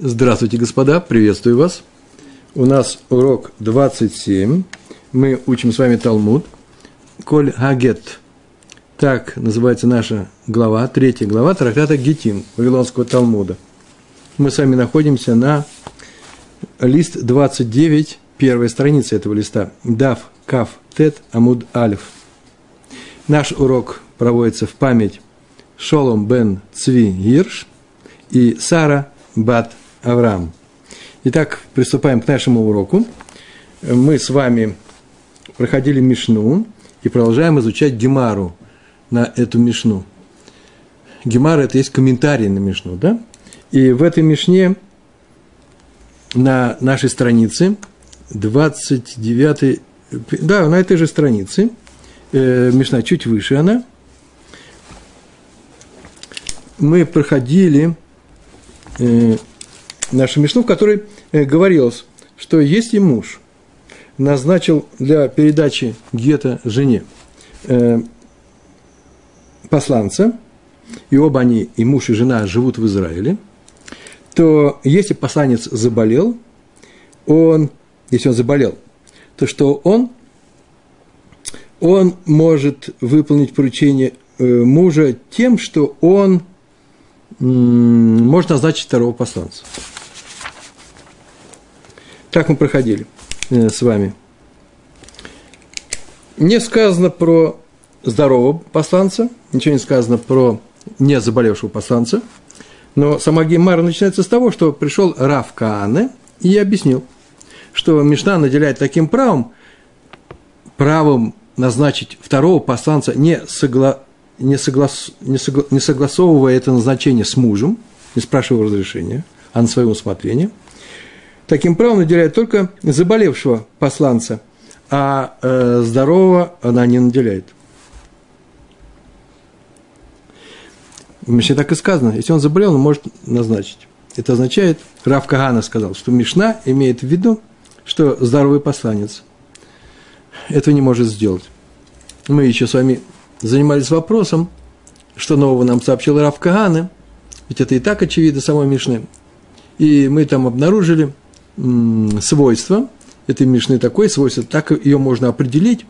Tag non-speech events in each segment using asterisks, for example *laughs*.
Здравствуйте, господа, приветствую вас. У нас урок 27. Мы учим с вами Талмуд. Коль Хагет. Так называется наша глава, третья глава трактата Гетин, Вавилонского Талмуда. Мы с вами находимся на лист 29, первая страница этого листа. Дав, Кав, Тет, Амуд, Альф. Наш урок проводится в память Шолом бен Цви Гирш и Сара Бат Авраам. Итак, приступаем к нашему уроку. Мы с вами проходили Мишну и продолжаем изучать Гемару на эту Мишну. Гемара – это есть комментарий на Мишну, да? И в этой Мишне на нашей странице 29 да, на этой же странице, э, Мишна чуть выше она, мы проходили э, нашу Мишну, в которой э, говорилось, что если муж назначил для передачи гета жене э, посланца, и оба они, и муж, и жена, живут в Израиле, то если посланец заболел, он, если он заболел, то что он, он может выполнить поручение э, мужа тем, что он может назначить второго посланца. Так мы проходили э, с вами. Не сказано про здорового посланца, ничего не сказано про не заболевшего посланца, но сама Гемара начинается с того, что пришел Раф Каане и объяснил, что Мишна наделяет таким правом, правом назначить второго посланца, не, согла, не, соглас, не, согла, не согласовывая это назначение с мужем, не спрашивая разрешения, а на своем усмотрение – таким правом наделяет только заболевшего посланца, а э, здорового она не наделяет. В Мишне так и сказано, если он заболел, он может назначить. Это означает, Рав Кагана сказал, что Мишна имеет в виду, что здоровый посланец этого не может сделать. Мы еще с вами занимались вопросом, что нового нам сообщил Рав Кагана, ведь это и так очевидно самой Мишны. И мы там обнаружили, свойство этой Мишны такое свойство, так ее можно определить,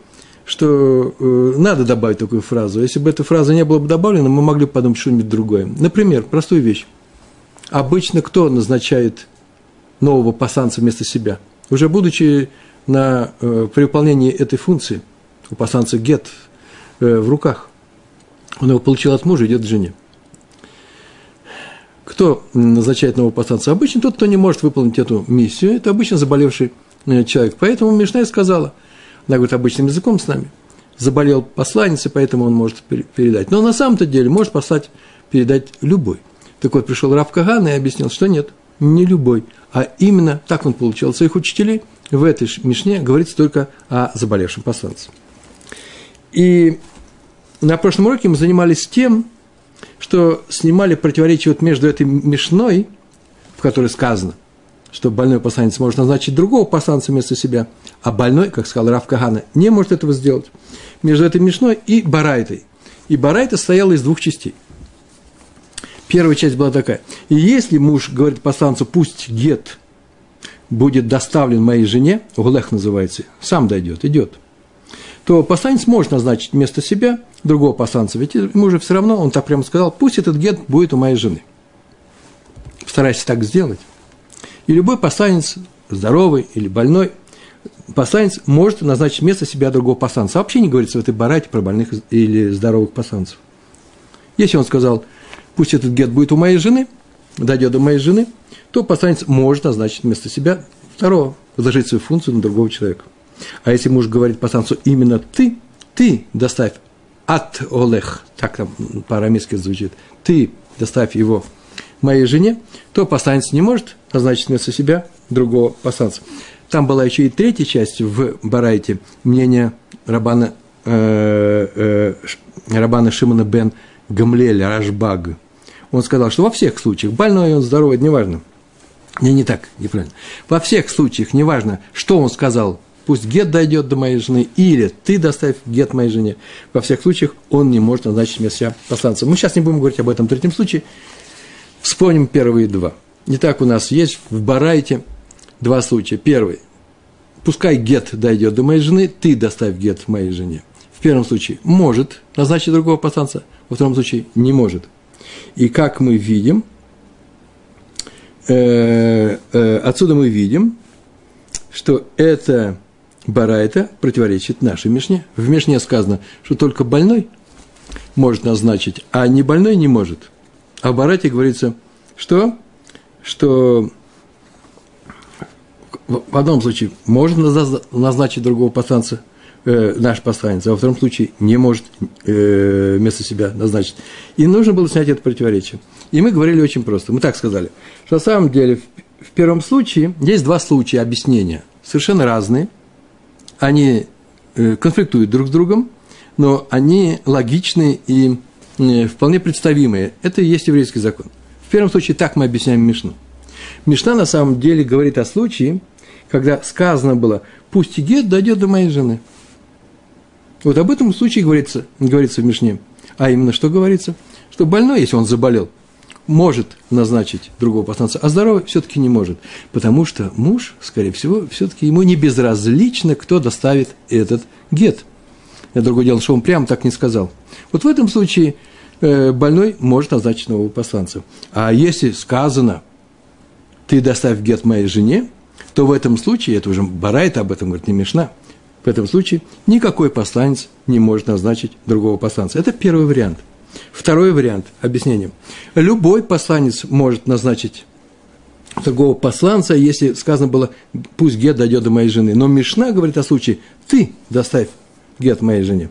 что э, надо добавить такую фразу. Если бы эта фраза не была бы добавлена, мы могли бы подумать что-нибудь другое. Например, простую вещь. Обычно кто назначает нового пасанца вместо себя? Уже будучи на, э, при выполнении этой функции, у пасанца гет э, в руках, он его получил от мужа, идет к жене. Кто назначает нового посланца? Обычно тот, кто не может выполнить эту миссию, это обычно заболевший э, человек. Поэтому Мишна сказала, она говорит обычным языком с нами, заболел посланец, и поэтому он может передать. Но на самом-то деле может послать, передать любой. Так вот, пришел Рав Каган и объяснил, что нет, не любой, а именно так он получил своих учителей. В этой Мишне говорится только о заболевшем посланце. И на прошлом уроке мы занимались тем, что снимали противоречие вот между этой мешной, в которой сказано, что больной посланец может назначить другого посланца вместо себя, а больной, как сказал Раф Кагана, не может этого сделать. Между этой мешной и барайтой. И барайта стояла из двух частей. Первая часть была такая. И если муж говорит посланцу, пусть гет будет доставлен моей жене, Гулех называется, сам дойдет, идет – то посланец может назначить вместо себя другого посланца. Ведь ему же все равно, он так прямо сказал, пусть этот гет будет у моей жены. Старайся так сделать. И любой посланец, здоровый или больной, посланец может назначить вместо себя другого посланца. Вообще не говорится в этой барате про больных или здоровых посланцев. Если он сказал, пусть этот гет будет у моей жены, дойдет до моей жены, то посланец может назначить вместо себя второго, возложить свою функцию на другого человека. А если муж говорит посланцу именно ты, ты доставь от Олех, так там по-арамейски звучит, ты доставь его моей жене, то посланец не может назначить вместо себя другого посланца. Там была еще и третья часть в Барайте, мнение Рабана, э, э, Рабана Шимона бен Гамлеля, Рашбаг. Он сказал, что во всех случаях, больной он, здоровый, неважно. Не, не так, неправильно. Во всех случаях, неважно, что он сказал пусть гет дойдет до моей жены, или ты доставь гет моей жене. Во всех случаях он не может назначить вместо себя посланца. Мы сейчас не будем говорить об этом третьем случае. Вспомним первые два. Итак, у нас есть в Барайте два случая. Первый. Пускай гет дойдет до моей жены, ты доставь гет моей жене. В первом случае может назначить другого посланца, во втором случае не может. И как мы видим, э, э, отсюда мы видим, что это Барайта противоречит нашей Мишне. В Мишне сказано, что только больной может назначить, а не больной не может. А в Барайте говорится, что, что в одном случае можно назначить другого посланца, э, наш посланец, а во втором случае не может э, вместо себя назначить. И нужно было снять это противоречие. И мы говорили очень просто. Мы так сказали, что на самом деле в, в первом случае есть два случая объяснения, совершенно разные. Они э, конфликтуют друг с другом, но они логичны и э, вполне представимые. Это и есть еврейский закон. В первом случае так мы объясняем Мишну. Мишна на самом деле говорит о случае, когда сказано было, пусть и гет дойдет до моей жены. Вот об этом случае говорится, говорится в Мишне. А именно, что говорится? Что больной, если он заболел, может назначить другого посланца, а здоровый все-таки не может. Потому что муж, скорее всего, все-таки ему не безразлично, кто доставит этот гет. Это другое дело, что он прямо так не сказал. Вот в этом случае э, больной может назначить нового посланца. А если сказано, ты доставь гет моей жене, то в этом случае, это уже Барайт об этом говорит, не Мишна, в этом случае никакой посланец не может назначить другого посланца. Это первый вариант. Второй вариант объяснения. Любой посланец может назначить другого посланца, если сказано было, пусть гет дойдет до моей жены. Но Мишна говорит о случае, ты доставь гет моей жене.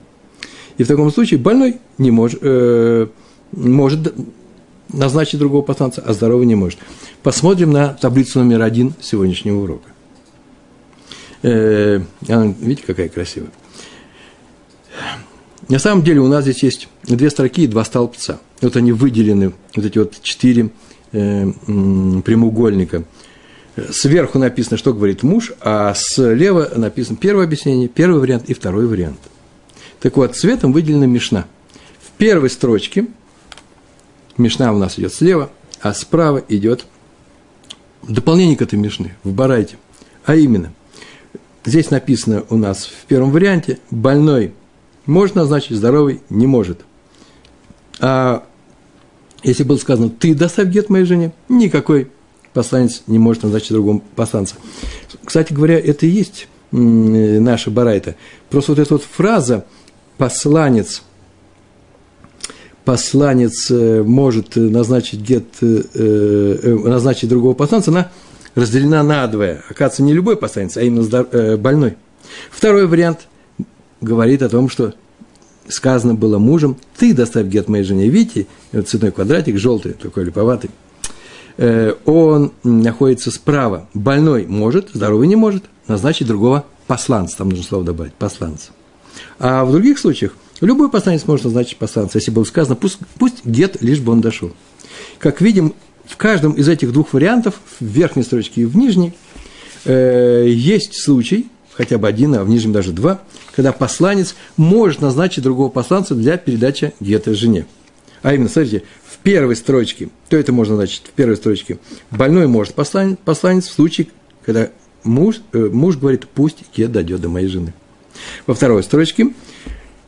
И в таком случае больной не может, э, может назначить другого посланца, а здоровый не может. Посмотрим на таблицу номер один сегодняшнего урока. Э, видите, какая красивая. На самом деле у нас здесь есть две строки и два столбца. Вот они выделены, вот эти вот четыре э, прямоугольника. Сверху написано, что говорит муж, а слева написано первое объяснение, первый вариант и второй вариант. Так вот, цветом выделена Мишна. В первой строчке Мишна у нас идет слева, а справа идет дополнение к этой Мишны в Барайте. А именно, здесь написано у нас в первом варианте, больной может назначить, здоровый не может. А если было сказано, ты доставь гет моей жене, никакой посланец не может назначить другому посланца. Кстати говоря, это и есть наша барайта. Просто вот эта вот фраза «посланец», посланец э, может назначить гет, э, э, назначить другого посланца, она разделена на двое. Оказывается, не любой посланец, а именно больной. Второй вариант говорит о том, что сказано было мужем, ты доставь гет моей жене. Видите, вот цветной квадратик, желтый, такой липоватый. Э, он находится справа. Больной может, здоровый не может, назначить другого посланца. Там нужно слово добавить, посланца. А в других случаях любой посланец может назначить посланца. Если было сказано, пусть, пусть гет, лишь бы он дошел. Как видим, в каждом из этих двух вариантов, в верхней строчке и в нижней, э, есть случай, хотя бы один, а в нижнем даже два, когда посланец может назначить другого посланца для передачи гета жене. А именно, смотрите, в первой строчке, то это можно назначить в первой строчке, больной может посланец, посланец в случае, когда муж, э, муж говорит, пусть гет дойдет до моей жены. Во второй строчке,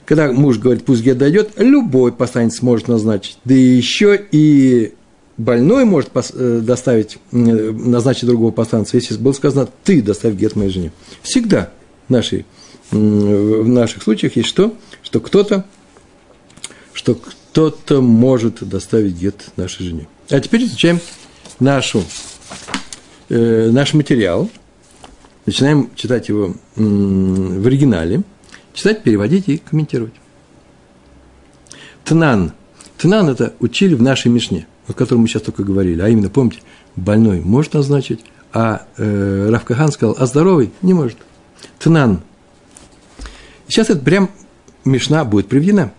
когда муж говорит, пусть гет дойдет, любой посланец может назначить. Да еще и больной может э, доставить, назначить другого посланца, если было сказано, ты доставь гет моей жене. Всегда в, нашей, в наших случаях есть что? Что кто-то, что кто-то может доставить гет нашей жене. А теперь изучаем нашу, э, наш материал. Начинаем читать его в оригинале. Читать, переводить и комментировать. Тнан. Тнан – это учили в нашей Мишне о котором мы сейчас только говорили, а именно, помните, больной может назначить, а э, Равкахан сказал, а здоровый не может. Тнан. Сейчас это прям Мишна будет приведена.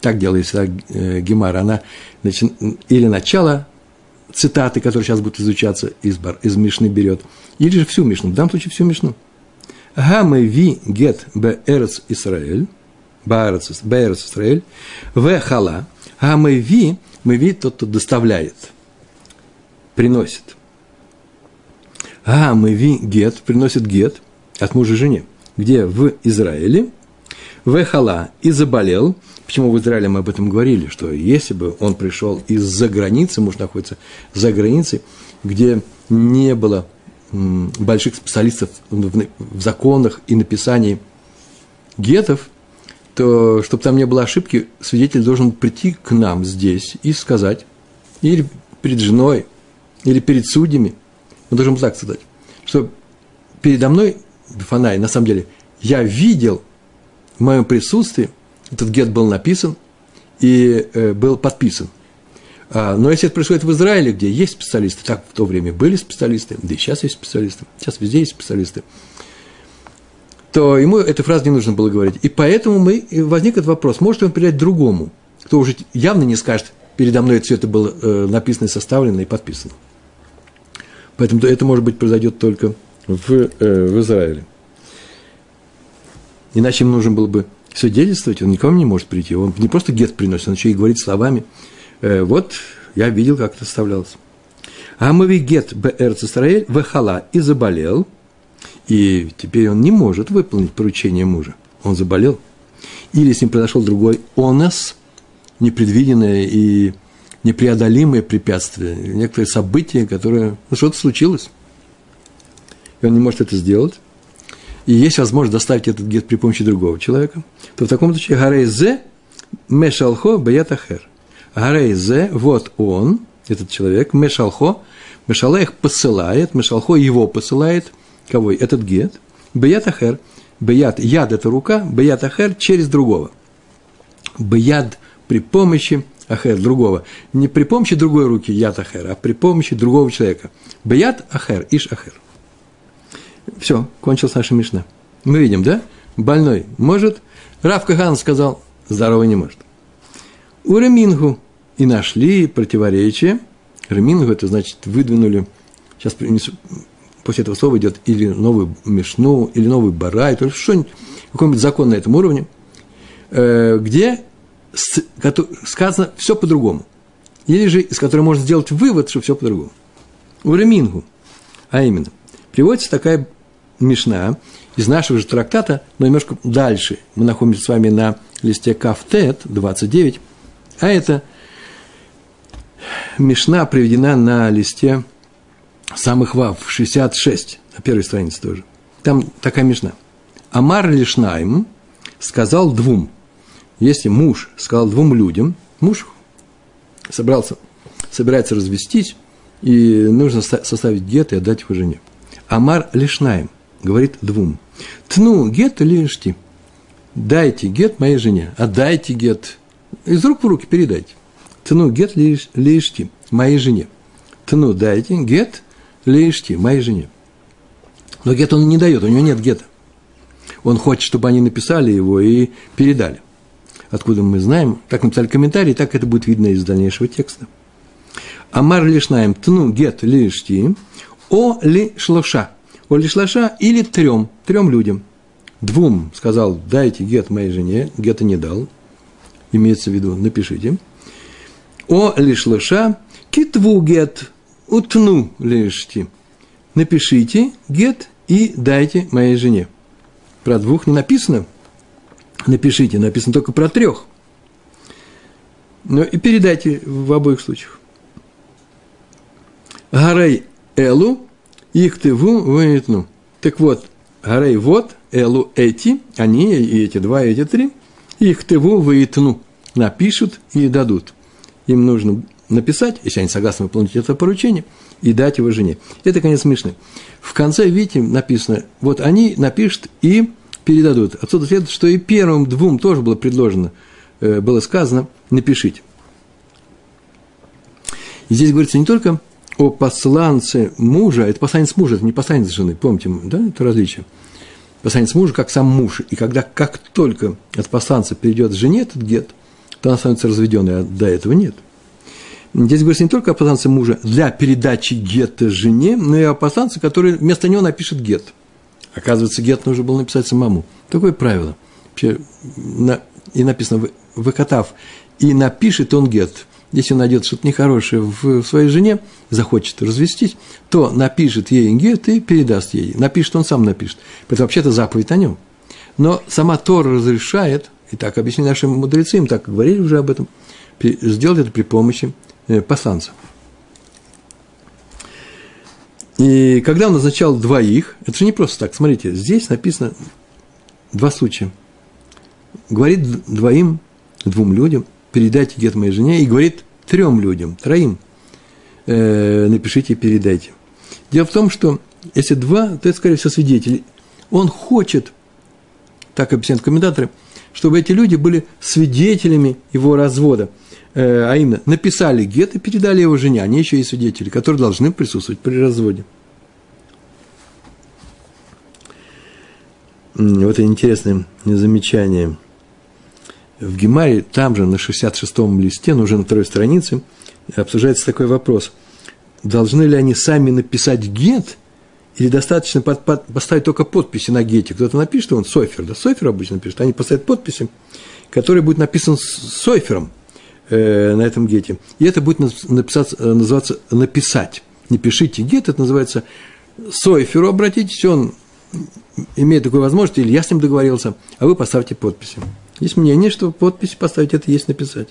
Так делает всегда э, Гемар. Она начи... или начало цитаты, которые сейчас будут изучаться из, бар, из Мишны берет, или же всю Мишну, в данном случае всю Мишну. Гамы ви гет бе эрц Исраэль, баарец Исраэль, в хала, гамы ви мы видим тот, кто доставляет, приносит. А, мы ви гет, приносит гет от мужа жене. Где? В Израиле. Вехала и заболел. Почему в Израиле мы об этом говорили? Что если бы он пришел из-за границы, муж находится за границей, где не было больших специалистов в законах и написании гетов, то чтобы там не было ошибки, свидетель должен прийти к нам здесь и сказать, или перед женой, или перед судьями, он должен так сказать, что передо мной, Фанай, на самом деле, я видел в моем присутствии, этот гет был написан и э, был подписан. А, но если это происходит в Израиле, где есть специалисты, так в то время были специалисты, да и сейчас есть специалисты, сейчас везде есть специалисты, то ему эту фразу не нужно было говорить. И поэтому мы, возник этот вопрос, может ли он передать другому, кто уже явно не скажет, передо мной все это было э, написано, составлено и подписано. Поэтому это, может быть, произойдет только в, э, в Израиле. Иначе ему нужно было бы свидетельствовать, он никому не может прийти. Он не просто гет приносит, он еще и говорит словами. Э, вот, я видел, как это составлялось. Амави гет бэрц Исраэль вехала и заболел, и теперь он не может выполнить поручение мужа. Он заболел. Или с ним произошел другой онос, непредвиденное и непреодолимые препятствия, некоторые события, которые, ну, что-то случилось, и он не может это сделать, и есть возможность доставить этот гет при помощи другого человека, то в таком случае гарейзе мешалхо баятахер. Гарейзе, вот он, этот человек, мешалхо, мешала их посылает, мешалхо его посылает, кого? Этот гет, баятахер, баят, яд – это рука, баятахер через другого. Баяд при помощи ахер, другого. Не при помощи другой руки яд ахер, а при помощи другого человека. Баят ахер, иш ахер. Все, кончилась наша мишна. Мы видим, да? Больной может. Рав Кахан сказал, здоровый не может. У Ремингу и нашли противоречие. Ремингу это значит выдвинули, сейчас принесу, после этого слова идет или новую мишну, или новый барай, то есть что-нибудь, какой-нибудь закон на этом уровне, э, где сказано все по-другому. Или же из которой можно сделать вывод, что все по-другому. У Ремингу, а именно, приводится такая мишна из нашего же трактата, но немножко дальше. Мы находимся с вами на листе Кафтет 29, а это мишна приведена на листе самых вав 66, на первой странице тоже. Там такая мишна. Амар Лишнайм сказал двум – если муж сказал двум людям, муж собрался, собирается развестись, и нужно составить гет и отдать его жене. Амар лишнаем говорит двум. Тну гет лишти. Дайте гет моей жене, отдайте гет. Из рук в руки передайте. Тну гет лишти моей жене. Тну дайте гет лишти моей жене. Но гет он не дает, у него нет гета. Он хочет, чтобы они написали его и передали откуда мы знаем, так написали комментарий, так это будет видно из дальнейшего текста. Амар лишнаем тну гет лишти, о ли шлоша, о ли шлоша или трем, трем людям. Двум сказал, дайте гет моей жене, гета не дал, имеется в виду, напишите. О ли шлоша, китву гет, утну лишти. Напишите гет и дайте моей жене. Про двух не написано – напишите, написано только про трех. Но и передайте в обоих случаях. Гарей Элу, их тыву вынетну. Так вот, Гарей вот, Элу эти, они, и эти два, и эти три, их тыву выетну, напишут и дадут. Им нужно написать, если они согласны выполнить это поручение, и дать его жене. Это конец смешный. В конце, видите, написано, вот они напишут и передадут. Отсюда следует, что и первым двум тоже было предложено, э, было сказано, напишите. Здесь говорится не только о посланце мужа, это посланец мужа, это не посланец жены, помните, да, это различие. Посланец мужа, как сам муж, и когда как только от посланца перейдет жене этот гет, то она становится разведенной, а до этого нет. Здесь говорится не только о посланце мужа для передачи гетта жене, но и о посланце, который вместо него напишет гет – Оказывается, гет нужно было написать самому. Такое правило. И написано, выкатав, и напишет он гет. если он найдет что-то нехорошее в своей жене, захочет развестись, то напишет ей гет и передаст ей. Напишет, он сам напишет. Это вообще-то заповедь о нем. Но сама Тора разрешает, и так объяснили наши мудрецы, им так говорили уже об этом, сделать это при помощи э, посланцев. И когда он назначал двоих, это же не просто так, смотрите, здесь написано два случая. Говорит двоим, двум людям, передайте гет моей жене, и говорит трем людям, троим, э, напишите и передайте. Дело в том, что если два, то это, скорее всего, свидетели. Он хочет, так объясняют комментаторы, чтобы эти люди были свидетелями его развода. Э, а именно, написали гет и передали его жене, они еще и свидетели, которые должны присутствовать при разводе. Вот интересное замечание. В Гемаре, там же на 66-м листе, но уже на второй странице, обсуждается такой вопрос. Должны ли они сами написать гет, или достаточно под, под, поставить только подписи на гете? Кто-то напишет, он Софер, да, Софер обычно пишет, они поставят подписи, которые будет написан Софером э, на этом гете. И это будет написаться, э, называться «написать». Не пишите гет, это называется Соферу, обратитесь, он имеет такую возможность, или я с ним договорился, а вы поставьте подписи. Есть мнение, что подписи поставить это есть написать.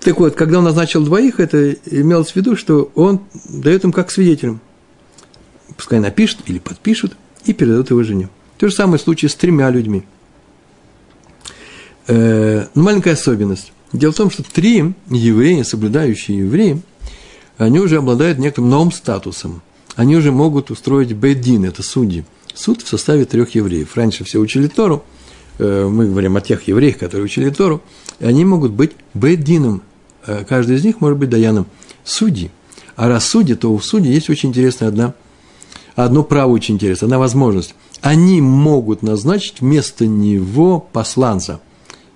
Так вот, когда он назначил двоих, это имелось в виду, что он дает им как свидетелям. Пускай напишут или подпишут и передадут его жене. То же самое в случае с тремя людьми. Э, ну, маленькая особенность. Дело в том, что три евреи, соблюдающие евреи, они уже обладают некоторым новым статусом – они уже могут устроить бейдин, это судьи. Суд в составе трех евреев. Раньше все учили Тору, э, мы говорим о тех евреях, которые учили Тору, и они могут быть бейдином. Э, каждый из них может быть даяном судьи. А раз судьи, то у судей есть очень интересная одна, одно право очень интересное, одна возможность. Они могут назначить вместо него посланца.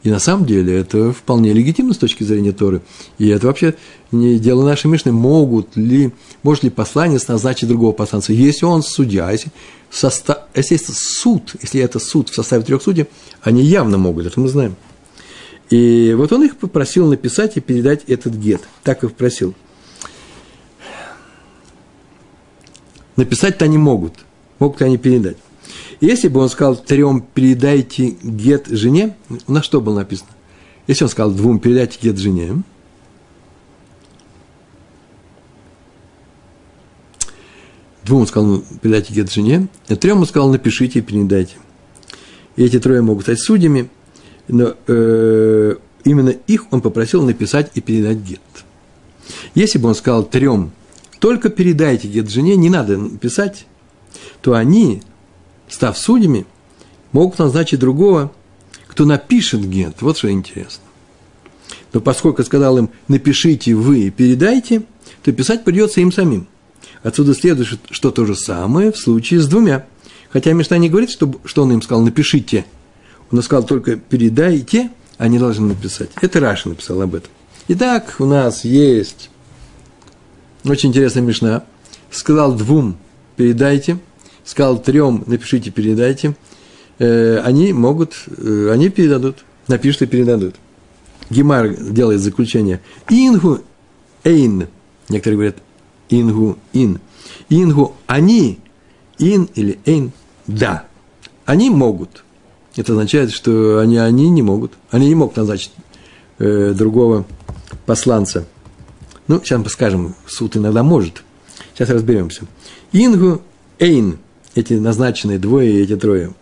И на самом деле это вполне легитимно с точки зрения Торы. И это вообще не дело нашей Мишны. Могут ли, может ли посланец назначить другого посланца? Если он судья, если, состав, если это суд, если это суд в составе трех судей, они явно могут, это мы знаем. И вот он их попросил написать и передать этот гет. Так их просил. Написать-то они могут. Могут они передать? Если бы он сказал трем передайте гет жене, на что было написано? Если он сказал двум передайте гет жене, двум он сказал передайте гет жене, а трем он сказал напишите и передайте. И эти трое могут стать судьями, но э, именно их он попросил написать и передать гет. Если бы он сказал трем, только передайте гет жене, не надо писать, то они став судьями, могут назначить другого, кто напишет гет. Вот что интересно. Но поскольку сказал им, напишите вы и передайте, то писать придется им самим. Отсюда следует, что то же самое в случае с двумя. Хотя Мишна не говорит, что, что он им сказал, напишите. Он сказал только передайте, а не должны написать. Это Раша написал об этом. Итак, у нас есть очень интересная Мишна. Сказал двум, передайте – сказал трем, напишите, передайте, э, они могут, э, они передадут, напишут и передадут. Гемар делает заключение. Ингу эйн. Некоторые говорят ингу ин. Ингу они, ин или эйн, да. Они могут. Это означает, что они, они не могут. Они не могут назначить э, другого посланца. Ну, сейчас мы скажем, суд иногда может. Сейчас разберемся. Ингу эйн – эти назначенные двое и эти трое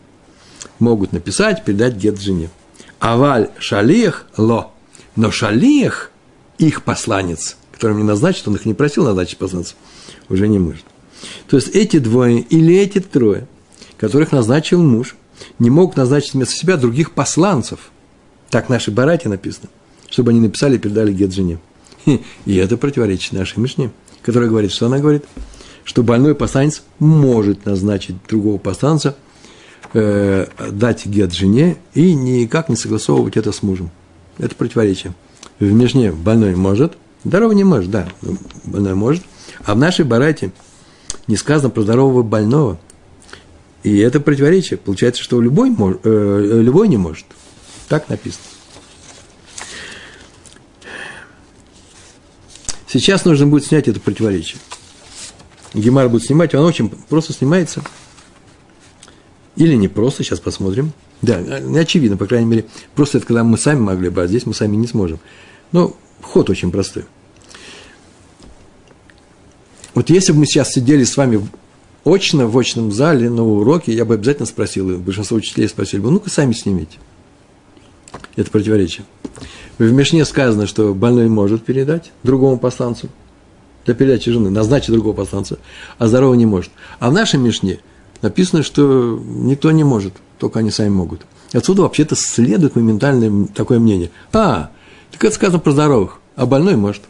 могут написать, передать гет жене. Аваль шалиях ло. Но шалиях, их посланец, который мне назначит, он их не просил назначить посланцев, уже не может. То есть эти двое или эти трое, которых назначил муж, не могут назначить вместо себя других посланцев. Так в нашей барате написано, чтобы они написали и передали гет жене. *laughs* И это противоречит нашей Мишне, которая говорит, что она говорит – что больной посланец может назначить другого посланца, э, дать гет жене и никак не согласовывать это с мужем. Это противоречие. В Мишне больной может, здоровый не может, да, больной может, а в нашей барате не сказано про здорового больного. И это противоречие. Получается, что любой, мож, э, любой не может. Так написано. Сейчас нужно будет снять это противоречие. Гемар будет снимать, он очень просто снимается. Или не просто, сейчас посмотрим. Да, не очевидно, по крайней мере. Просто это когда мы сами могли бы, а здесь мы сами не сможем. Но ход очень простой. Вот если бы мы сейчас сидели с вами очно в очном зале на уроке, я бы обязательно спросил, и большинство учителей спросили бы, ну-ка сами снимите. Это противоречие. В Мишне сказано, что больной может передать другому посланцу для передачи жены, назначить другого посланца, а здоровый не может. А в нашей Мишне написано, что никто не может, только они сами могут. Отсюда вообще-то следует моментальное такое мнение. А, так это сказано про здоровых, а больной может.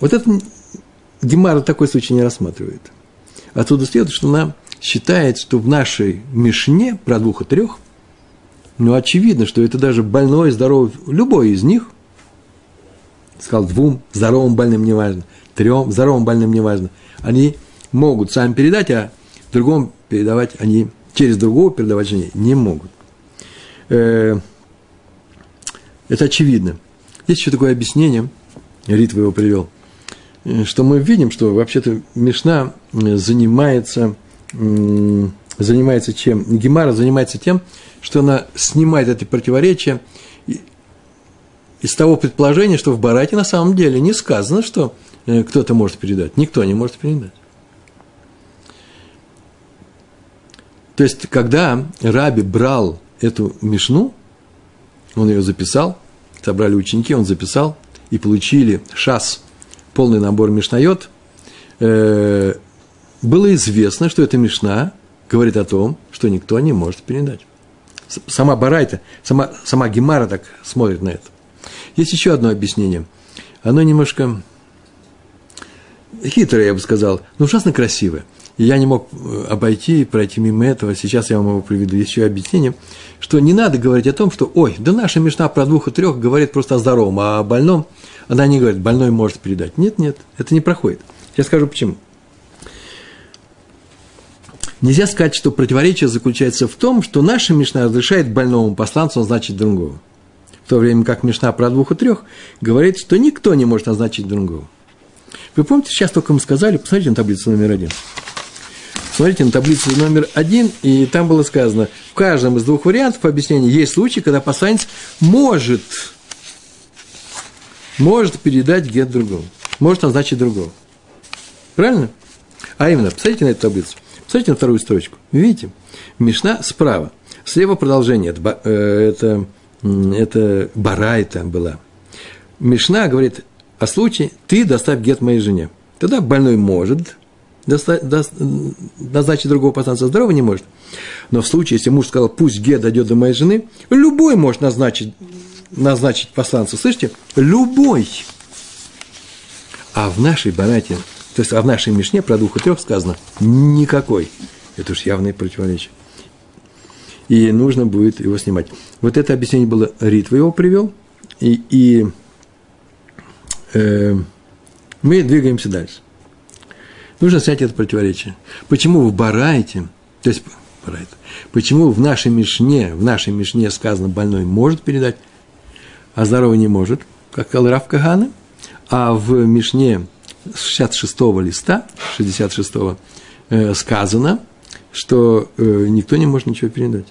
Вот это Гемара такой случай не рассматривает. Отсюда следует, что она считает, что в нашей Мишне про двух и трех, ну, очевидно, что это даже больной, здоровый, любой из них, сказал двум, здоровым больным неважно, трем, здоровым больным неважно, они могут сами передать, а другому передавать они, через другого передавать жене не могут. Э, это очевидно. Есть еще такое объяснение, Ритва его привел – Э, что мы видим, что вообще-то Мишна э, занимается, занимается чем? Гемара занимается тем, что она снимает эти противоречия из того предположения, что в Барате на самом деле не сказано, что э, кто-то может передать. Никто не может передать. То есть, когда Раби брал эту Мишну, он ее записал, собрали ученики, он записал, и получили шас – полный набор Мишнайот, э, было известно, что эта Мишна говорит о том, что никто не может передать. Сама Барайта, сама, сама Гемара так смотрит на это. Есть еще одно объяснение. Оно немножко хитрое, я бы сказал, но ужасно красивое. И я не мог э, обойти, пройти мимо этого. Сейчас я вам его приведу. Есть еще объяснение, что не надо говорить о том, что, ой, да наша Мишна про двух и трех говорит просто о здоровом, а о больном – она не говорит, больной может передать. Нет, нет, это не проходит. Я скажу почему. Нельзя сказать, что противоречие заключается в том, что наша Мишна разрешает больному посланцу назначить другого. В то время как Мишна про двух и трех говорит, что никто не может назначить другого. Вы помните, сейчас только мы сказали, посмотрите на таблицу номер один. Смотрите на таблицу номер один, и там было сказано, в каждом из двух вариантов объяснения есть случаи, когда посланец может может передать гет другому, может назначить другого. Правильно? А именно, посмотрите на эту таблицу, посмотрите на вторую строчку. Видите? Мишна справа. Слева продолжение. Это, э, это, это барайта была. Мишна говорит о случае, ты доставь гет моей жене. Тогда больной может доста, до, назначить другого посланца, здоровый не может. Но в случае, если муж сказал, пусть гет дойдет до моей жены, любой может назначить назначить посланца, слышите? Любой. А в нашей банате, то есть а в нашей Мишне про двух и трех сказано никакой. Это уж явное противоречие. И нужно будет его снимать. Вот это объяснение было, Ритва его привел, и, и э, мы двигаемся дальше. Нужно снять это противоречие. Почему в Барайте, то есть Барайт, почему в нашей Мишне, в нашей Мишне сказано, больной может передать, а здоровый не может, как сказал Раф Кагана, а в Мишне 66-го листа, 66-го, э, сказано, что э, никто не может ничего передать.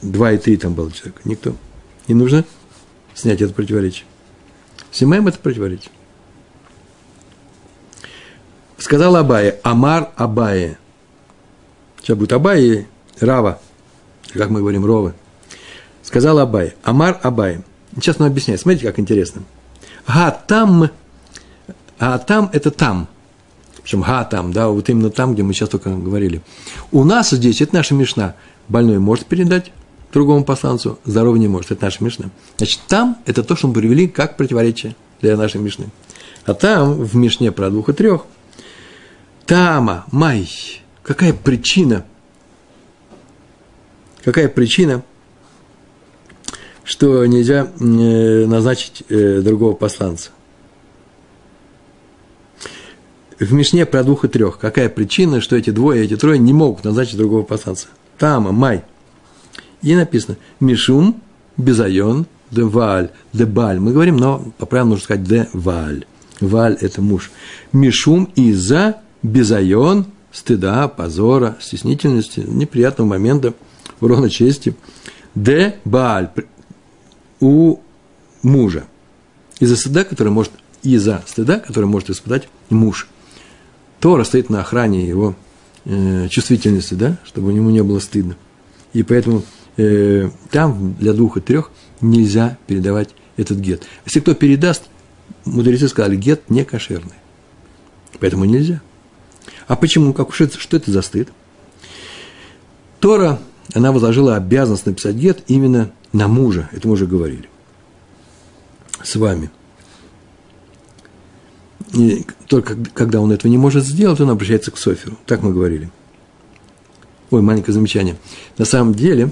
Два и три там было человека, никто. И нужно снять это противоречие. Снимаем это противоречие. Сказал Абая, Амар Абая. Сейчас будет Абая Рава, как мы говорим, Ровы. Сказал Абай, Амар Абай. Сейчас он объясняет. Смотрите, как интересно. Га там, а там – это там. Причем га там, да, вот именно там, где мы сейчас только говорили. У нас здесь, это наша Мишна, больной может передать другому посланцу, здоровый не может, это наша Мишна. Значит, там – это то, что мы привели как противоречие для нашей Мишны. А там, в Мишне про двух и трех, Тама, Май, какая причина, какая причина – что нельзя э, назначить э, другого посланца. В Мишне про двух и трех. Какая причина, что эти двое, эти трое не могут назначить другого посланца? Тама, Май. И написано Мишум, Безайон, де валь, де баль. Мы говорим, но по правилам нужно сказать де валь. Валь – это муж. Мишум из-за безайон, стыда, позора, стеснительности, неприятного момента, урона чести. Де баль у мужа. Из-за стыда, который может, из-за стыда, который может испытать муж. Тора стоит на охране его э, чувствительности, да, чтобы ему не было стыдно. И поэтому э, там для двух и трех нельзя передавать этот гет. Если кто передаст, мудрецы сказали, гет не кошерный. Поэтому нельзя. А почему? Как, что, это, что это за стыд? Тора, она возложила обязанность написать гет именно на мужа. Это мы уже говорили. С вами. Только когда он этого не может сделать, он обращается к Соферу. Так мы говорили. Ой, маленькое замечание. На самом деле,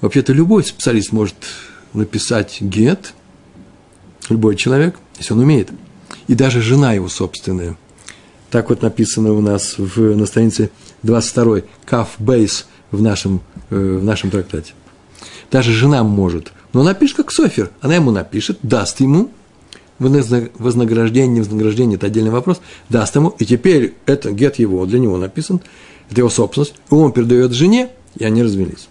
вообще-то любой специалист может написать гет, любой человек, если он умеет, и даже жена его собственная. Так вот написано у нас в, на странице 22 Каф Бейс в нашем, э, в нашем трактате. Даже жена может. Но она пишет как Софер. Она ему напишет, даст ему вознаграждение, вознаграждение – это отдельный вопрос, даст ему, и теперь это гет его, для него написан, это его собственность, и он передает жене, и они развелись.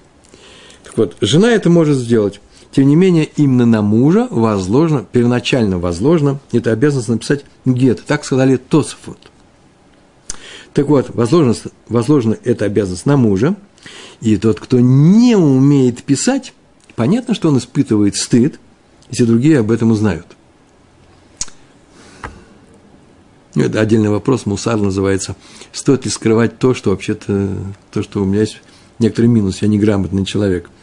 Так вот, жена это может сделать. Тем не менее, именно на мужа возложено, первоначально возложено, это обязанность написать гет. Так сказали Тосфот. Так вот, возложено, возложена эта обязанность на мужа, и тот, кто не умеет писать, понятно, что он испытывает стыд, если другие об этом узнают. Это отдельный вопрос, мусар называется. Стоит ли скрывать то, что вообще-то, то, что у меня есть некоторый минус, я неграмотный человек –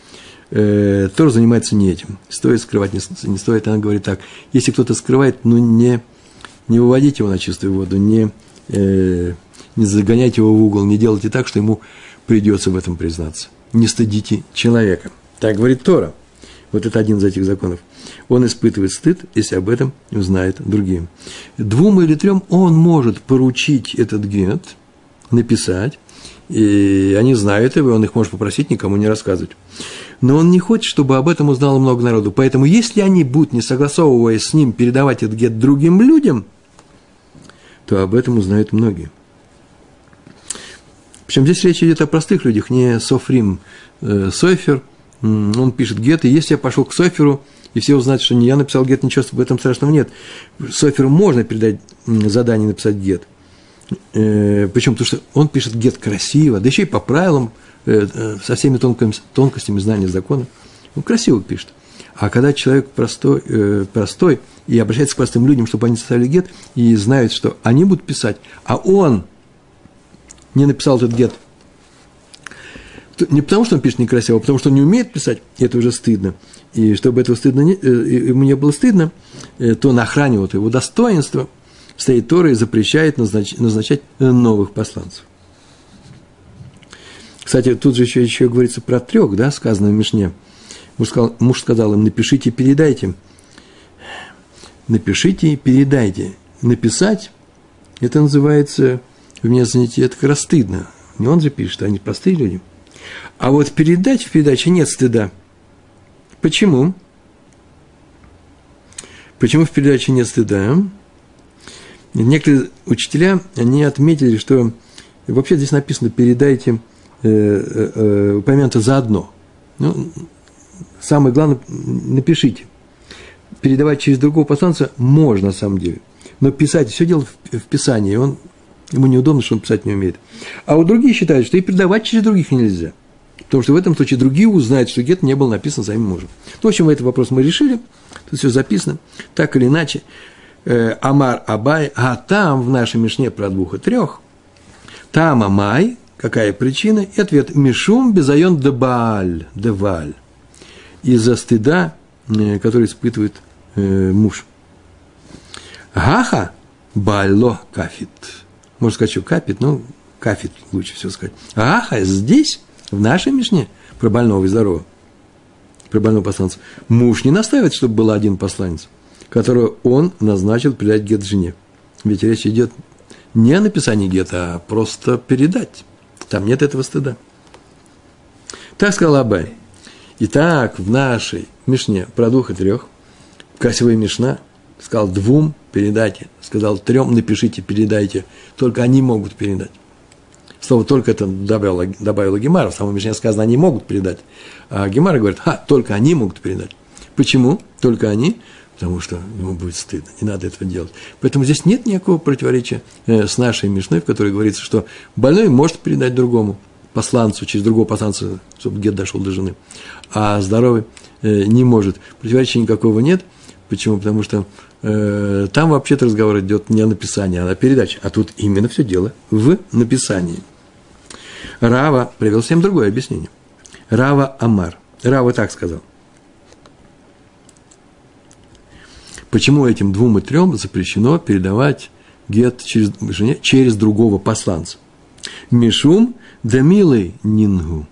э, тоже занимается не этим. Стоит скрывать, не, не стоит. Она говорит так, если кто-то скрывает, ну не, не выводите его на чистую воду, не, э, не загоняйте его в угол, не делайте так, что ему придется в этом признаться. Не стыдите человека. Так говорит Тора. Вот это один из этих законов. Он испытывает стыд, если об этом узнает другим. Двум или трем он может поручить этот гет, написать, и они знают его, он их может попросить никому не рассказывать но он не хочет, чтобы об этом узнало много народу. Поэтому, если они будут, не согласовываясь с ним, передавать этот гет другим людям, то об этом узнают многие. Причем здесь речь идет о простых людях, не Софрим э, Софер. Он пишет гет, и если я пошел к Соферу, и все узнают, что не я написал гет, ничего в этом страшного нет. Соферу можно передать задание написать гет. Э, причем потому что он пишет гет красиво, да еще и по правилам – Э, э, со всеми тонкими, тонкостями знания закона. Он красиво пишет. А когда человек простой, простой и обращается к простым людям, чтобы они составили гет, и знают, что они будут писать, а он не написал этот гет, не потому, что он пишет некрасиво, а потому, что он не умеет писать, и это уже стыдно. И чтобы этого стыдно не, ему не было стыдно, то на охране вот его достоинства стоит Тора и запрещает назнач, назначать новых посланцев. Кстати, тут же еще, еще говорится про трех, да, сказано в Мишне. Муж сказал, муж сказал им, напишите, передайте. Напишите передайте. Написать, это называется, в меня занятие, это как раз стыдно. Не он же пишет, а они простые люди. А вот передать в передаче нет стыда. Почему? Почему в передаче нет стыда? Некоторые учителя, они отметили, что вообще здесь написано «передайте Э, э, э, упомянуто заодно. Ну, самое главное, напишите. Передавать через другого посланца можно, на самом деле. Но писать, все дело в, в писании, он, ему неудобно, что он писать не умеет. А у других считают, что и передавать через других нельзя. Потому что в этом случае другие узнают, что гет не был написан самим мужем. Ну, в общем, этот вопрос мы решили. Тут все записано. Так или иначе, э, Амар Абай, а там в нашей Мишне про двух и трех, там Амай, Какая причина? И ответ – Мишум безайон дебаль, деваль. Из-за стыда, э, который испытывает э, муж. Гаха бало кафит. Можно сказать, что капит, но кафит лучше всего сказать. Гаха здесь, в нашей Мишне, про больного и здорового, про больного посланца. Муж не настаивает, чтобы был один посланец, которого он назначил передать гет жене. Ведь речь идет не о написании гета, а просто передать. Там нет этого стыда. Так сказал Абай. Итак, в нашей Мишне про двух и трех, красивая Мишна, сказал двум передайте, сказал трем напишите, передайте, только они могут передать. Слово «только» это добавила, добавила Гемара, в самом Мишне сказано, они могут передать. А Гемара говорит, ха, только они могут передать. Почему? Только они? Потому что ему будет стыдно, не надо этого делать. Поэтому здесь нет никакого противоречия э, с нашей Мишной, в которой говорится, что больной может передать другому посланцу, через другого посланца, чтобы гет дошел до жены, а здоровый э, не может. Противоречия никакого нет. Почему? Потому что там вообще-то разговор идет не о написании, а о передаче. А тут именно все дело в написании. Рава привел всем другое объяснение. Рава Амар. Рава так сказал. Почему этим двум и трем запрещено передавать гет через, жене, через другого посланца? Мишум да милый нингу.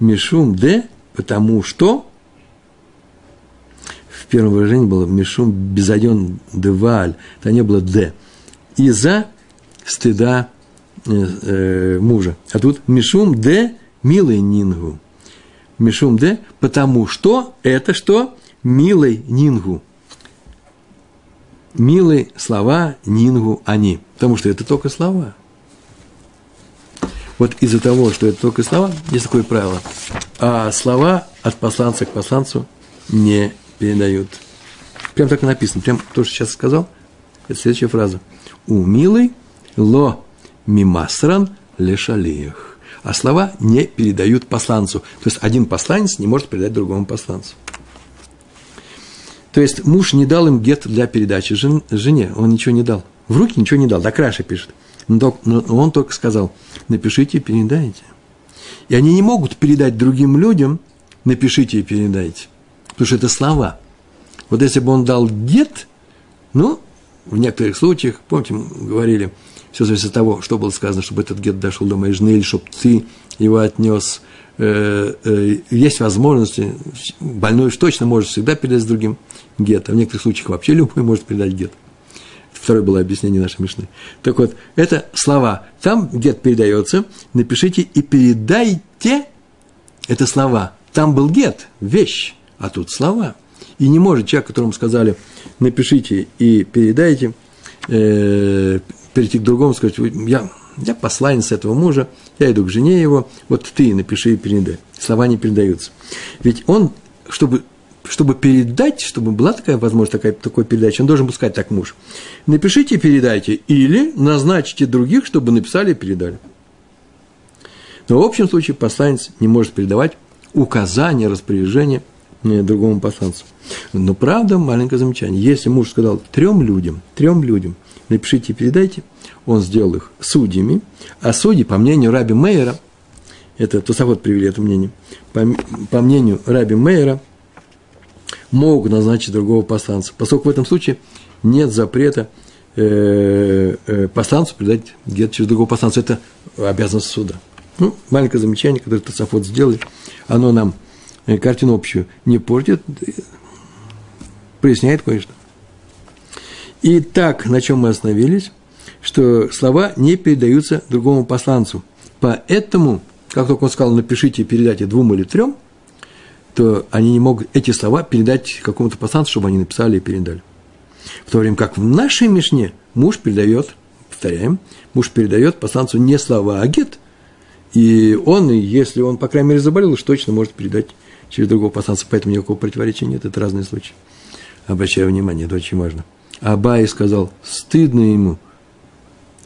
Мишум де, потому что первом выражении было мишум безайон деваль, это не было де. Из-за стыда э, э, мужа. А тут мишум де милый нингу. Мишум де, потому что это что? Милый нингу милые слова Нингу они. Потому что это только слова. Вот из-за того, что это только слова, есть такое правило. А слова от посланца к посланцу не передают. Прям так и написано. Прям то, что сейчас сказал, это следующая фраза. У милый ло мимасран лешалиях. А слова не передают посланцу. То есть один посланец не может передать другому посланцу. То есть муж не дал им гет для передачи жен, жене, он ничего не дал. В руки ничего не дал, да Краша пишет. Но, он только сказал, напишите и передайте. И они не могут передать другим людям, напишите и передайте. Потому что это слова. Вот если бы он дал гет, ну, в некоторых случаях, помните, мы говорили, все зависит от того, что было сказано, чтобы этот гет дошел до моей жены, или чтобы ты его отнес – Э, э, есть возможности, больной уж точно может всегда передать другим гет, а в некоторых случаях вообще любой может передать гет. Второе было объяснение нашей Мишны. Так вот, это слова. Там гет передается, напишите и передайте, это слова. Там был гет, вещь, а тут слова. И не может человек, которому сказали, напишите и передайте, э, перейти к другому, сказать, я я посланец этого мужа, я иду к жене его, вот ты напиши и передай. Слова не передаются. Ведь он, чтобы, чтобы передать, чтобы была такая возможность, такая, такой передачи, он должен был сказать так муж. Напишите и передайте, или назначите других, чтобы написали и передали. Но в общем случае посланец не может передавать указания, распоряжения другому посланцу. Но правда, маленькое замечание. Если муж сказал трем людям, трем людям, напишите и передайте, он сделал их судьями, а судьи, по мнению Раби Мейера, это Тусовод привели это мнение, по, по мнению Раби Мейера, могут назначить другого посланца, поскольку в этом случае нет запрета э, э, посланцу передать гет через другого посланца. Это обязанность суда. Ну, маленькое замечание, которое Тософот сделали, оно нам картину общую не портит, проясняет кое-что. Итак, на чем мы остановились? Что слова не передаются другому посланцу. Поэтому, как только он сказал, напишите передайте двум или трем, то они не могут эти слова передать какому-то посланцу, чтобы они написали и передали. В то время как в нашей Мишне муж передает, повторяем, муж передает посланцу не слова, а гет. И он, если он, по крайней мере, заболел, уж точно может передать через другого посланца, поэтому никакого противоречия нет, это разные случаи. Обращаю внимание, это очень важно. Абай сказал, стыдно ему,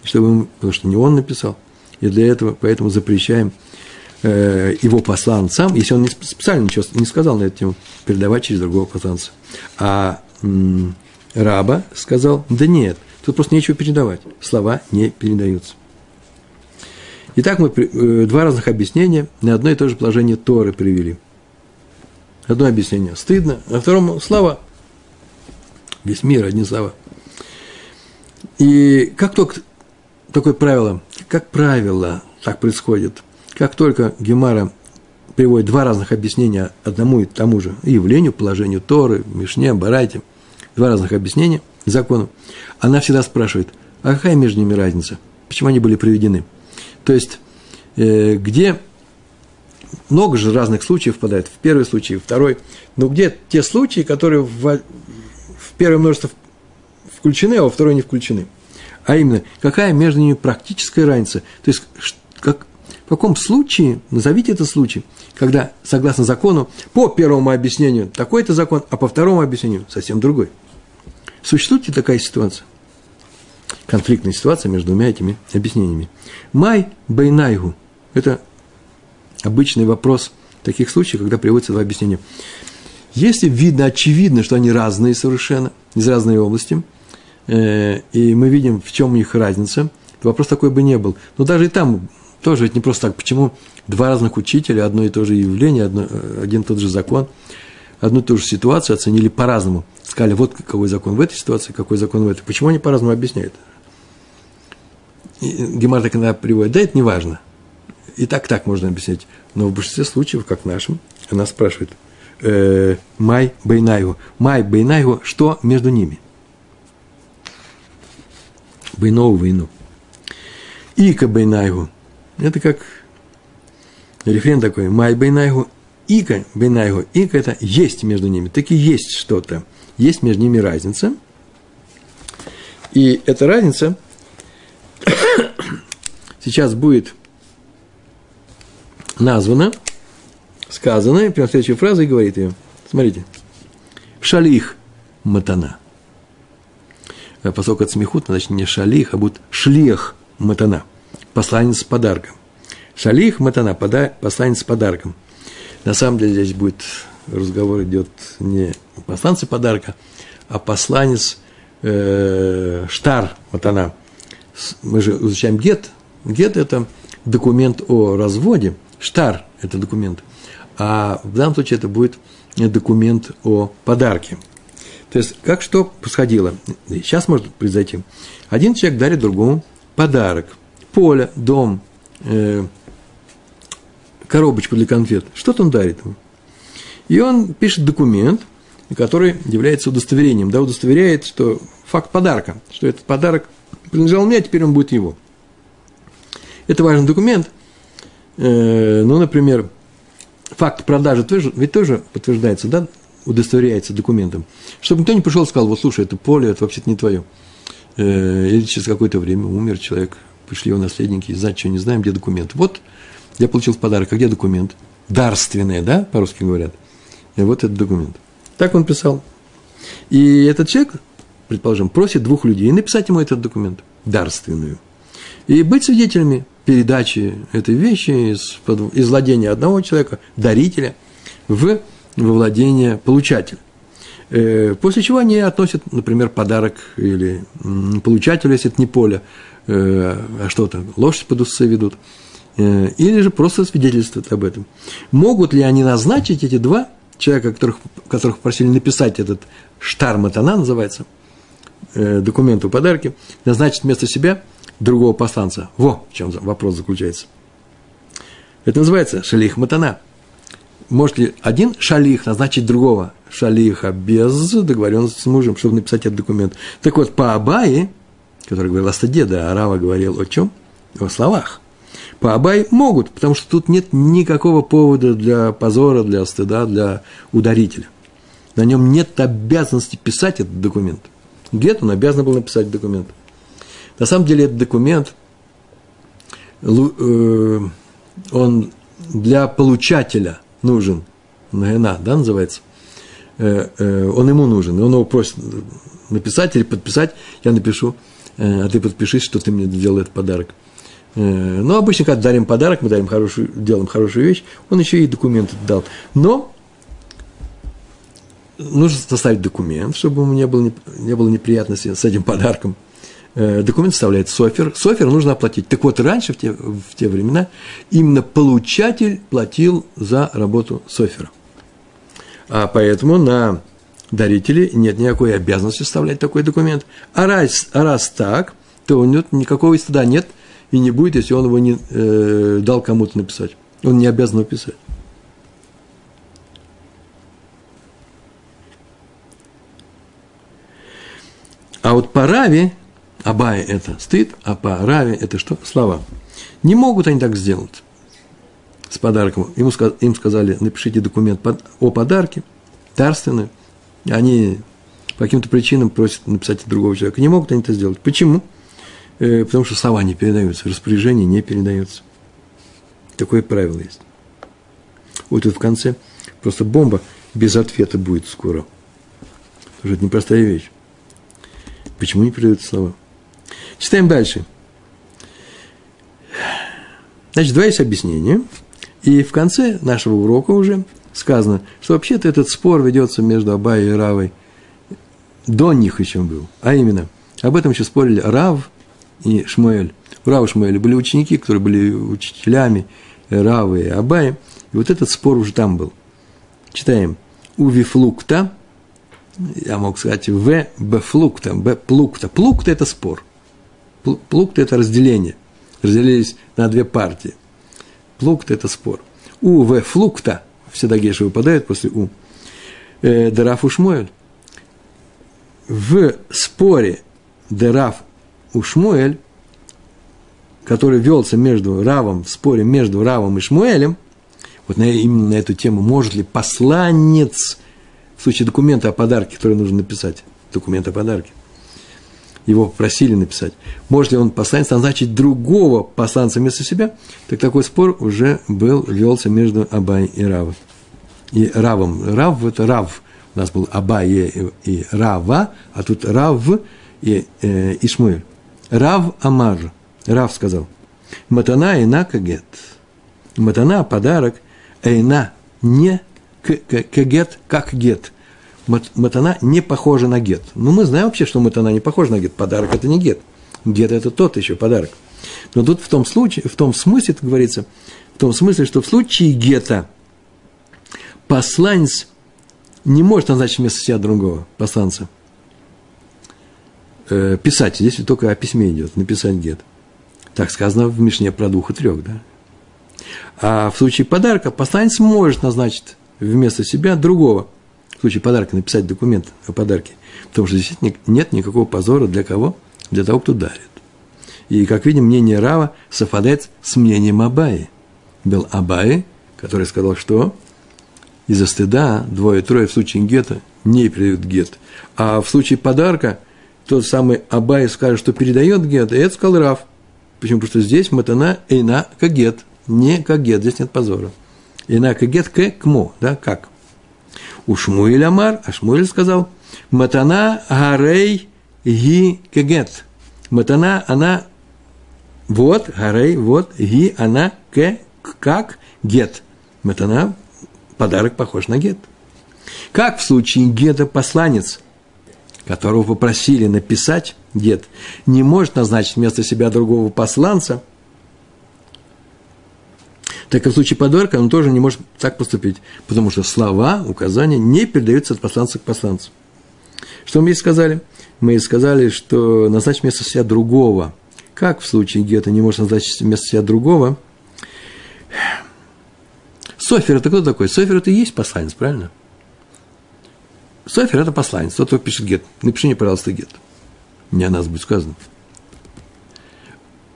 чтобы ему, потому что не он написал. И для этого, поэтому запрещаем э, его посланцам, если он специально ничего не сказал на эту тему, передавать через другого посланца. А м, раба сказал, да нет, тут просто нечего передавать, слова не передаются. Итак, мы э, два разных объяснения на одно и то же положение Торы привели. Одно объяснение – стыдно, а второму – слава весь мир, одни слова. И как только такое правило, как правило, так происходит, как только Гемара приводит два разных объяснения одному и тому же явлению, положению Торы, Мишне, Барайте, два разных объяснения закону, она всегда спрашивает, а какая между ними разница? Почему они были приведены? То есть, э, где много же разных случаев впадает. В первый случай, в второй. Но где те случаи, которые в, в первое множество включены, а во второе не включены? А именно, какая между ними практическая разница? То есть, как, в каком случае, назовите этот случай, когда, согласно закону, по первому объяснению такой-то закон, а по второму объяснению совсем другой. Существует ли такая ситуация? Конфликтная ситуация между двумя этими объяснениями. Май Байнайгу – это обычный вопрос в таких случаях, когда приводятся два объяснения. Если видно, очевидно, что они разные совершенно, из разной области, э, и мы видим, в чем у них разница, то вопрос такой бы не был. Но даже и там тоже ведь не просто так. Почему два разных учителя, одно и то же явление, одно, э, один и тот же закон, одну и ту же ситуацию оценили по-разному. Сказали, вот какой закон в этой ситуации, какой закон в этой. Почему они по-разному объясняют? Гемар так иногда приводит, да, это не важно. И так так можно объяснять. Но в большинстве случаев, как в нашем, она спрашивает, э, Май Бейнайгу. Май Бейнайгу, что между ними? Бейнову войну. Ика Бейнайгу. Это как рефрен такой. Май Бейнайгу. Ика Бейнайгу. Ика это есть между ними. Таки есть что-то. Есть между ними разница. И эта разница *coughs* сейчас будет названа, сказана, и прямо следующая фраза и говорит ее. Смотрите. Шалих матана. Э, поскольку от смехут, значит не шалих, а будет шлех матана. Посланец с подарком. Шалих матана, посланец с подарком. На самом деле здесь будет разговор идет не посланцы подарка, а посланец э, штар матана. Мы же изучаем гет. Гет – это документ о разводе – Штар – это документ. А в данном случае это будет документ о подарке. То есть, как что происходило? Сейчас может произойти. Один человек дарит другому подарок. Поле, дом, э, коробочку для конфет. Что-то он дарит ему. И он пишет документ, который является удостоверением. Да, удостоверяет, что факт подарка, что этот подарок принадлежал мне, а теперь он будет его. Это важный документ, ну, например, факт продажи ведь тоже подтверждается, да, удостоверяется документом. Чтобы никто не пришел и сказал, вот слушай, это поле, это вообще-то не твое. Э, или через какое-то время умер человек, пришли его наследники, знать, что не знаем, где документ. Вот я получил в подарок, а где документ? Дарственное, да, по-русски говорят. И вот этот документ. Так он писал. И этот человек, предположим, просит двух людей написать ему этот документ, дарственную. И быть свидетелями передачи этой вещи из, из владения одного человека, дарителя, в, во владение получателя. Э, после чего они относят, например, подарок или получателю, если это не поле, э, а что-то, лошадь под усы ведут, э, или же просто свидетельствуют об этом. Могут ли они назначить эти два человека, которых, которых просили написать этот штарматана, называется, документ о подарке, назначить вместо себя – другого посланца. Во, в чем вопрос заключается. Это называется шалих матана. Может ли один шалих назначить другого шалиха без договоренности с мужем, чтобы написать этот документ? Так вот, по Абае, который говорил о стыде, да, Арава говорил о чем? О словах. По Абай могут, потому что тут нет никакого повода для позора, для стыда, для ударителя. На нем нет обязанности писать этот документ. Гет он обязан был написать документ. На самом деле этот документ, э, он для получателя нужен, Нагана, да, называется, э, э, он ему нужен, и он его просит написать или подписать, я напишу, а ты подпишись, что ты мне сделал этот подарок. Но обычно, когда дарим подарок, мы дарим хорошую, делаем хорошую вещь, он еще и документы дал. Но нужно составить документ, чтобы ему не было, не было неприятностей с этим подарком – Э, документ составляет софер. Софер нужно оплатить. Так вот, раньше, в те, в те времена, именно получатель платил за работу софера. А поэтому на дарителе нет никакой обязанности составлять такой документ. А раз, а раз так, то у него никакого стыда нет и не будет, если он его не э, дал кому-то написать. Он не обязан его А вот по Раве Абая – это стыд, а по Раве – это что? Слова. Не могут они так сделать. с подарком. Ему, им сказали, напишите документ о подарке, дарственный. Они по каким-то причинам просят написать другого человека. Не могут они это сделать. Почему? Э, потому что слова не передаются, распоряжение не передается. Такое правило есть. Вот тут в конце просто бомба без ответа будет скоро. Потому что это непростая вещь. Почему не передаются слова? Читаем дальше. Значит, два есть объяснения. И в конце нашего урока уже сказано, что вообще-то этот спор ведется между Абай и Равой. До них еще был. А именно, об этом еще спорили Рав и Шмуэль. У Рава и Шмуэля были ученики, которые были учителями Равы и Абая. И вот этот спор уже там был. Читаем. У Вифлукта, я мог сказать В, Б флукта, Б плукта. Это спор. Плукта – это разделение. Разделились на две партии. Плукта – это спор. У, В флукта, всегда геши выпадают после У. Э, Дараф Ушмуэль. В споре Дараф Ушмуэль, который велся между Равом, в споре между Равом и Шмуэлем, вот на, именно на эту тему, может ли посланец в случае документа о подарке, который нужно написать, документ о подарке, его просили написать, может ли он посланец назначить другого посланца вместо себя, так такой спор уже был, велся между Абай и Равом. И Равом. Рав – это Рав. У нас был Абай и, и Рава, а тут Рав и э, Ишмуэль. Рав Амар. Рав сказал, Матана ина кагет. Матана – подарок, эйна – не кагет, как гет. Матана не похожа на гет. Ну, мы знаем вообще, что матана не похожа на гет. Подарок – это не гет. Гет – это тот еще подарок. Но тут в том случае, в том смысле, это говорится, в том смысле, что в случае гета посланец не может назначить вместо себя другого посланца. Э, писать, здесь только о письме идет, написать гет. Так сказано в Мишне про двух и трех, да? А в случае подарка посланец может назначить вместо себя другого. В случае подарка написать документ о подарке. Потому что здесь нет никакого позора для кого? Для того, кто дарит. И, как видим, мнение Рава совпадает с мнением Абаи. Был Абаи, который сказал, что из-за стыда двое-трое в случае гета не передают гет. А в случае подарка тот самый Абай скажет, что передает гет, и это сказал Рав. Почему? Потому что здесь матана эйна кагет, не кагет, здесь нет позора. Эйна кагет к кмо, да, как. У Шмуэль Амар, а Шмуэль сказал, матана гарей ги кагет. Матана, она, вот, гарей, вот, ги, она, к, как, гет. Матана, подарок похож на гет. Как в случае гета посланец, которого попросили написать гет, не может назначить вместо себя другого посланца, так и в случае подарка он тоже не может так поступить, потому что слова, указания не передаются от посланца к посланцу. Что мы ей сказали? Мы ей сказали, что назначить вместо себя другого. Как в случае гета не может назначить вместо себя другого? Софер – это кто такой? Софер – это и есть посланец, правильно? Софер – это посланец, тот, кто пишет гет. Напиши мне, пожалуйста, гет. Не о нас будет сказано.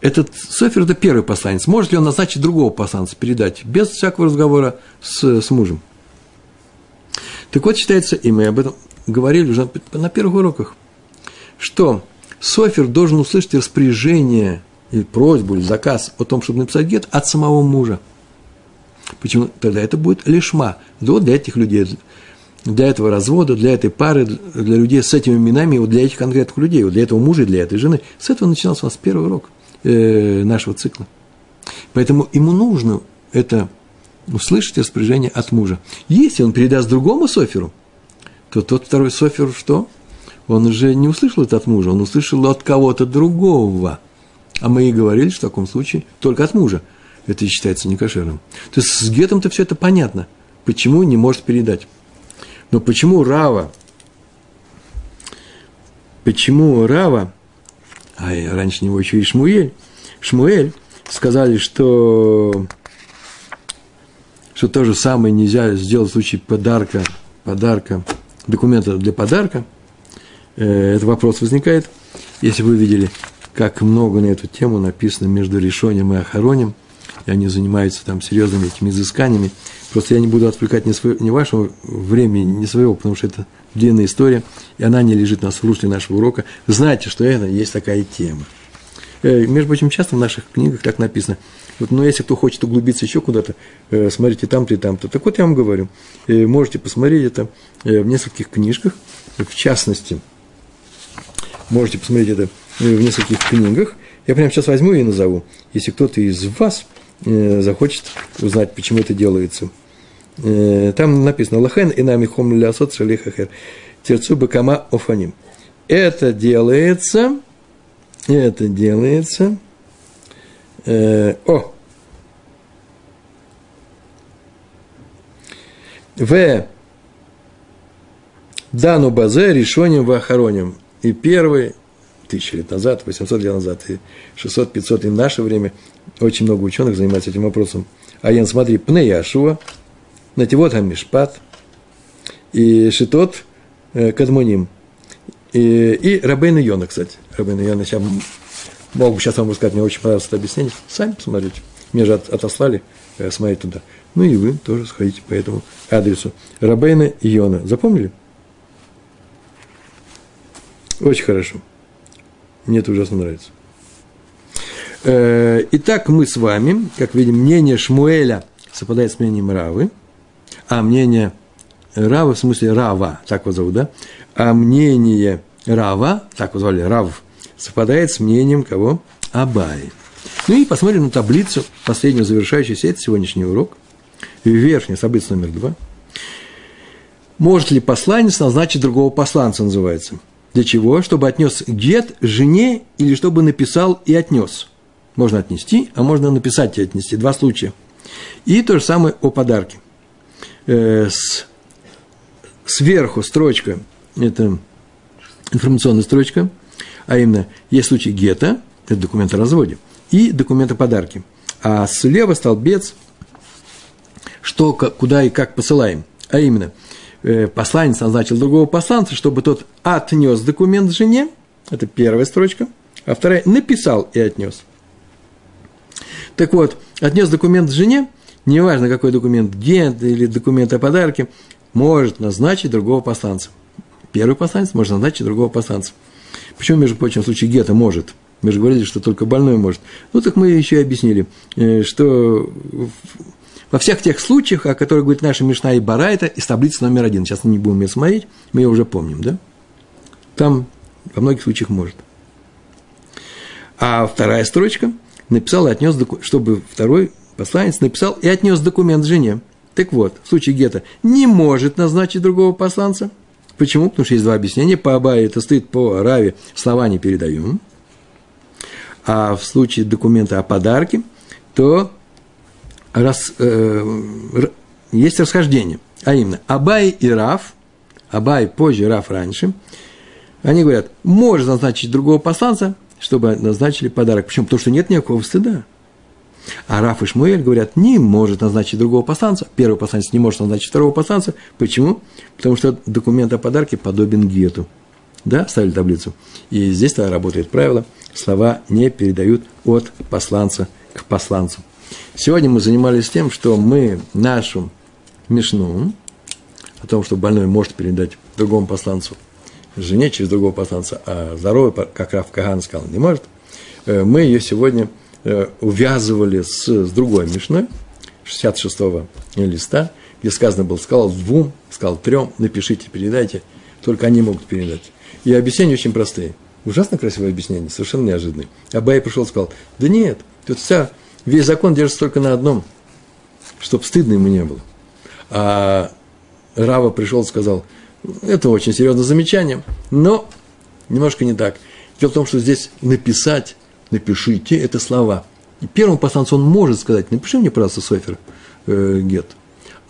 Этот Софер – это первый посланец. Может ли он назначить другого посланца, передать, без всякого разговора с, с мужем? Так вот, считается, и мы об этом говорили уже на первых уроках, что Софер должен услышать распоряжение или просьбу, или заказ о том, чтобы написать гет от самого мужа – Почему? Тогда это будет лишма. Вот для этих людей, для этого развода, для этой пары, для людей с этими именами, вот для этих конкретных людей, вот для этого мужа и для этой жены. С этого начинался у нас первый урок э, нашего цикла. Поэтому ему нужно это услышать распоряжение от мужа. Если он передаст другому соферу, то тот второй софер что? Он уже не услышал это от мужа, он услышал от кого-то другого. А мы и говорили, что в таком случае только от мужа это считается некошерным. То есть с гетом-то все это понятно. Почему не может передать? Но почему Рава, почему Рава, а раньше него еще и Шмуэль, Шмуэль сказали, что, что то же самое нельзя сделать в случае подарка, подарка, документа для подарка. Э, этот вопрос возникает. Если вы видели, как много на эту тему написано между решением и охоронем – и они занимаются там серьезными этими изысканиями. Просто я не буду отвлекать ни, свое, ни вашего времени, ни своего, потому что это длинная история, и она не лежит у нас нашего урока. Знайте, что это есть такая тема. Э, между прочим, часто в наших книгах так написано. Вот, но если кто хочет углубиться еще куда-то, э, смотрите там-то и там-то. Так вот я вам говорю, э, можете посмотреть это в нескольких книжках, в частности, можете посмотреть это в нескольких книгах. Я прямо сейчас возьму и назову, если кто-то из вас захочет узнать, почему это делается. Там написано «Лахен и нами хом лясот шалихахер терцу бакама офаним». Это делается – это делается. Э, о! В. Дану Базе решением в охороним. И первый, тысячи лет назад, 800 лет назад, и 600, 500, и в наше время очень много ученых занимаются этим вопросом. А я смотри, Пне Яшуа, Нативот Хамишпат, и Шитот э, Кадмуним – и, и Рабейна Йона, кстати. Рабейна Йона, я мог бы сейчас вам рассказать, мне очень понравилось это объяснение. Сами посмотрите. Мне же от, отослали э, смотреть туда. Ну и вы тоже сходите по этому адресу. Рабейна Йона. Запомнили? Очень хорошо. Мне это ужасно нравится. Э, итак, мы с вами, как видим, мнение Шмуэля совпадает с мнением Равы, а мнение Рава, в смысле Рава, так его зовут, да? А мнение Рава, так его звали, Рав, совпадает с мнением кого? Абаи. Ну и посмотрим на таблицу, последнюю завершающуюся, это сегодняшний урок. Верхняя таблица номер два. Может ли посланец назначить другого посланца, называется? Для чего? Чтобы отнес гет жене или чтобы написал и отнес. Можно отнести, а можно написать и отнести. Два случая. И то же самое о подарке. Э, с сверху строчка, это информационная строчка, а именно есть случай гетто, это документ о разводе, и документ о подарке. А слева столбец, что, куда и как посылаем. А именно, э, посланец назначил другого посланца, чтобы тот отнес документ жене, это первая строчка, а вторая написал и отнес. Так вот, отнес документ жене, неважно какой документ, гент или документ о подарке, может назначить другого посланца. Первый посланец может назначить другого посланца. Почему, между прочим, в случае гетто может? Мы же говорили, что только больной может. Ну, так мы еще и объяснили, э, что во всех тех случаях, о которых говорит наша Мишна и Бара, это из таблицы номер один. Сейчас мы не будем ее смотреть, мы ее уже помним, да? Там во многих случаях может. А вторая строчка написал и отнес, чтобы второй посланец написал и отнес документ жене. Так вот, в случае гетто не может назначить другого посланца. Почему? Потому что есть два объяснения. По Абае это стоит по Раве, слова не передаем. А в случае документа о подарке, то раз, э, есть расхождение. А именно, Абай и Рав, Абай позже, Рав раньше, они говорят, может назначить другого посланца, чтобы назначили подарок. Почему? Потому что нет никакого стыда. А Раф и Шмуэль говорят, не может назначить другого посланца. Первый посланец не может назначить второго посланца. Почему? Потому что документ о подарке подобен гету. Да, ставили таблицу. И здесь тогда работает правило, слова не передают от посланца к посланцу. Сегодня мы занимались тем, что мы нашу Мишну, о том, что больной может передать другому посланцу, жене через другого посланца, а здоровый, как Раф Каган сказал, не может, э, мы ее сегодня – увязывали с, с другой Мишной, 66-го листа, где сказано было, сказал двум, сказал трем, напишите, передайте, только они могут передать. И объяснения очень простые. Ужасно красивое объяснение, совершенно неожиданное. Абай пришел и сказал, да нет, тут вся, весь закон держится только на одном, чтобы стыдно ему не было. А Рава пришел и сказал, это очень серьезное замечание, но немножко не так. Дело в том, что здесь написать напишите это слова. И первому посланцу он может сказать, напиши мне, пожалуйста, Софер э, Гет.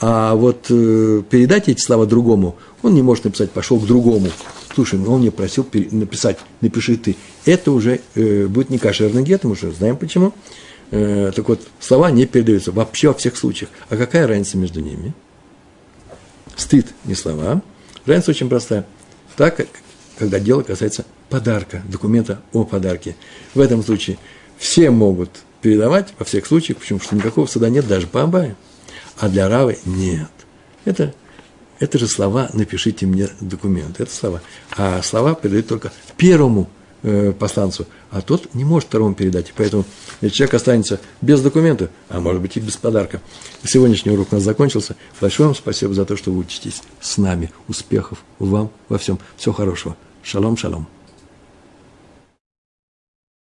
А вот э, передать эти слова другому, он не может написать, пошел к другому. Слушай, ну он мне просил написать, напиши ты. Это уже э, будет не кошерный гет, мы уже знаем почему. Э, так вот, слова не передаются вообще во всех случаях. А какая разница между ними? Стыд, не слова. Разница очень простая. Так, когда дело касается подарка, документа о подарке. В этом случае все могут передавать во всех случаях, почему? Потому что никакого суда нет даже по Абае. А для Равы нет. Это, это же слова «напишите мне документ». Это слова. А слова передают только первому э, посланцу, а тот не может второму передать. И поэтому человек останется без документа, а может быть и без подарка. Сегодняшний урок у нас закончился. Большое вам спасибо за то, что вы учитесь с нами. Успехов вам во всем. Всего хорошего. Шалом, шалом.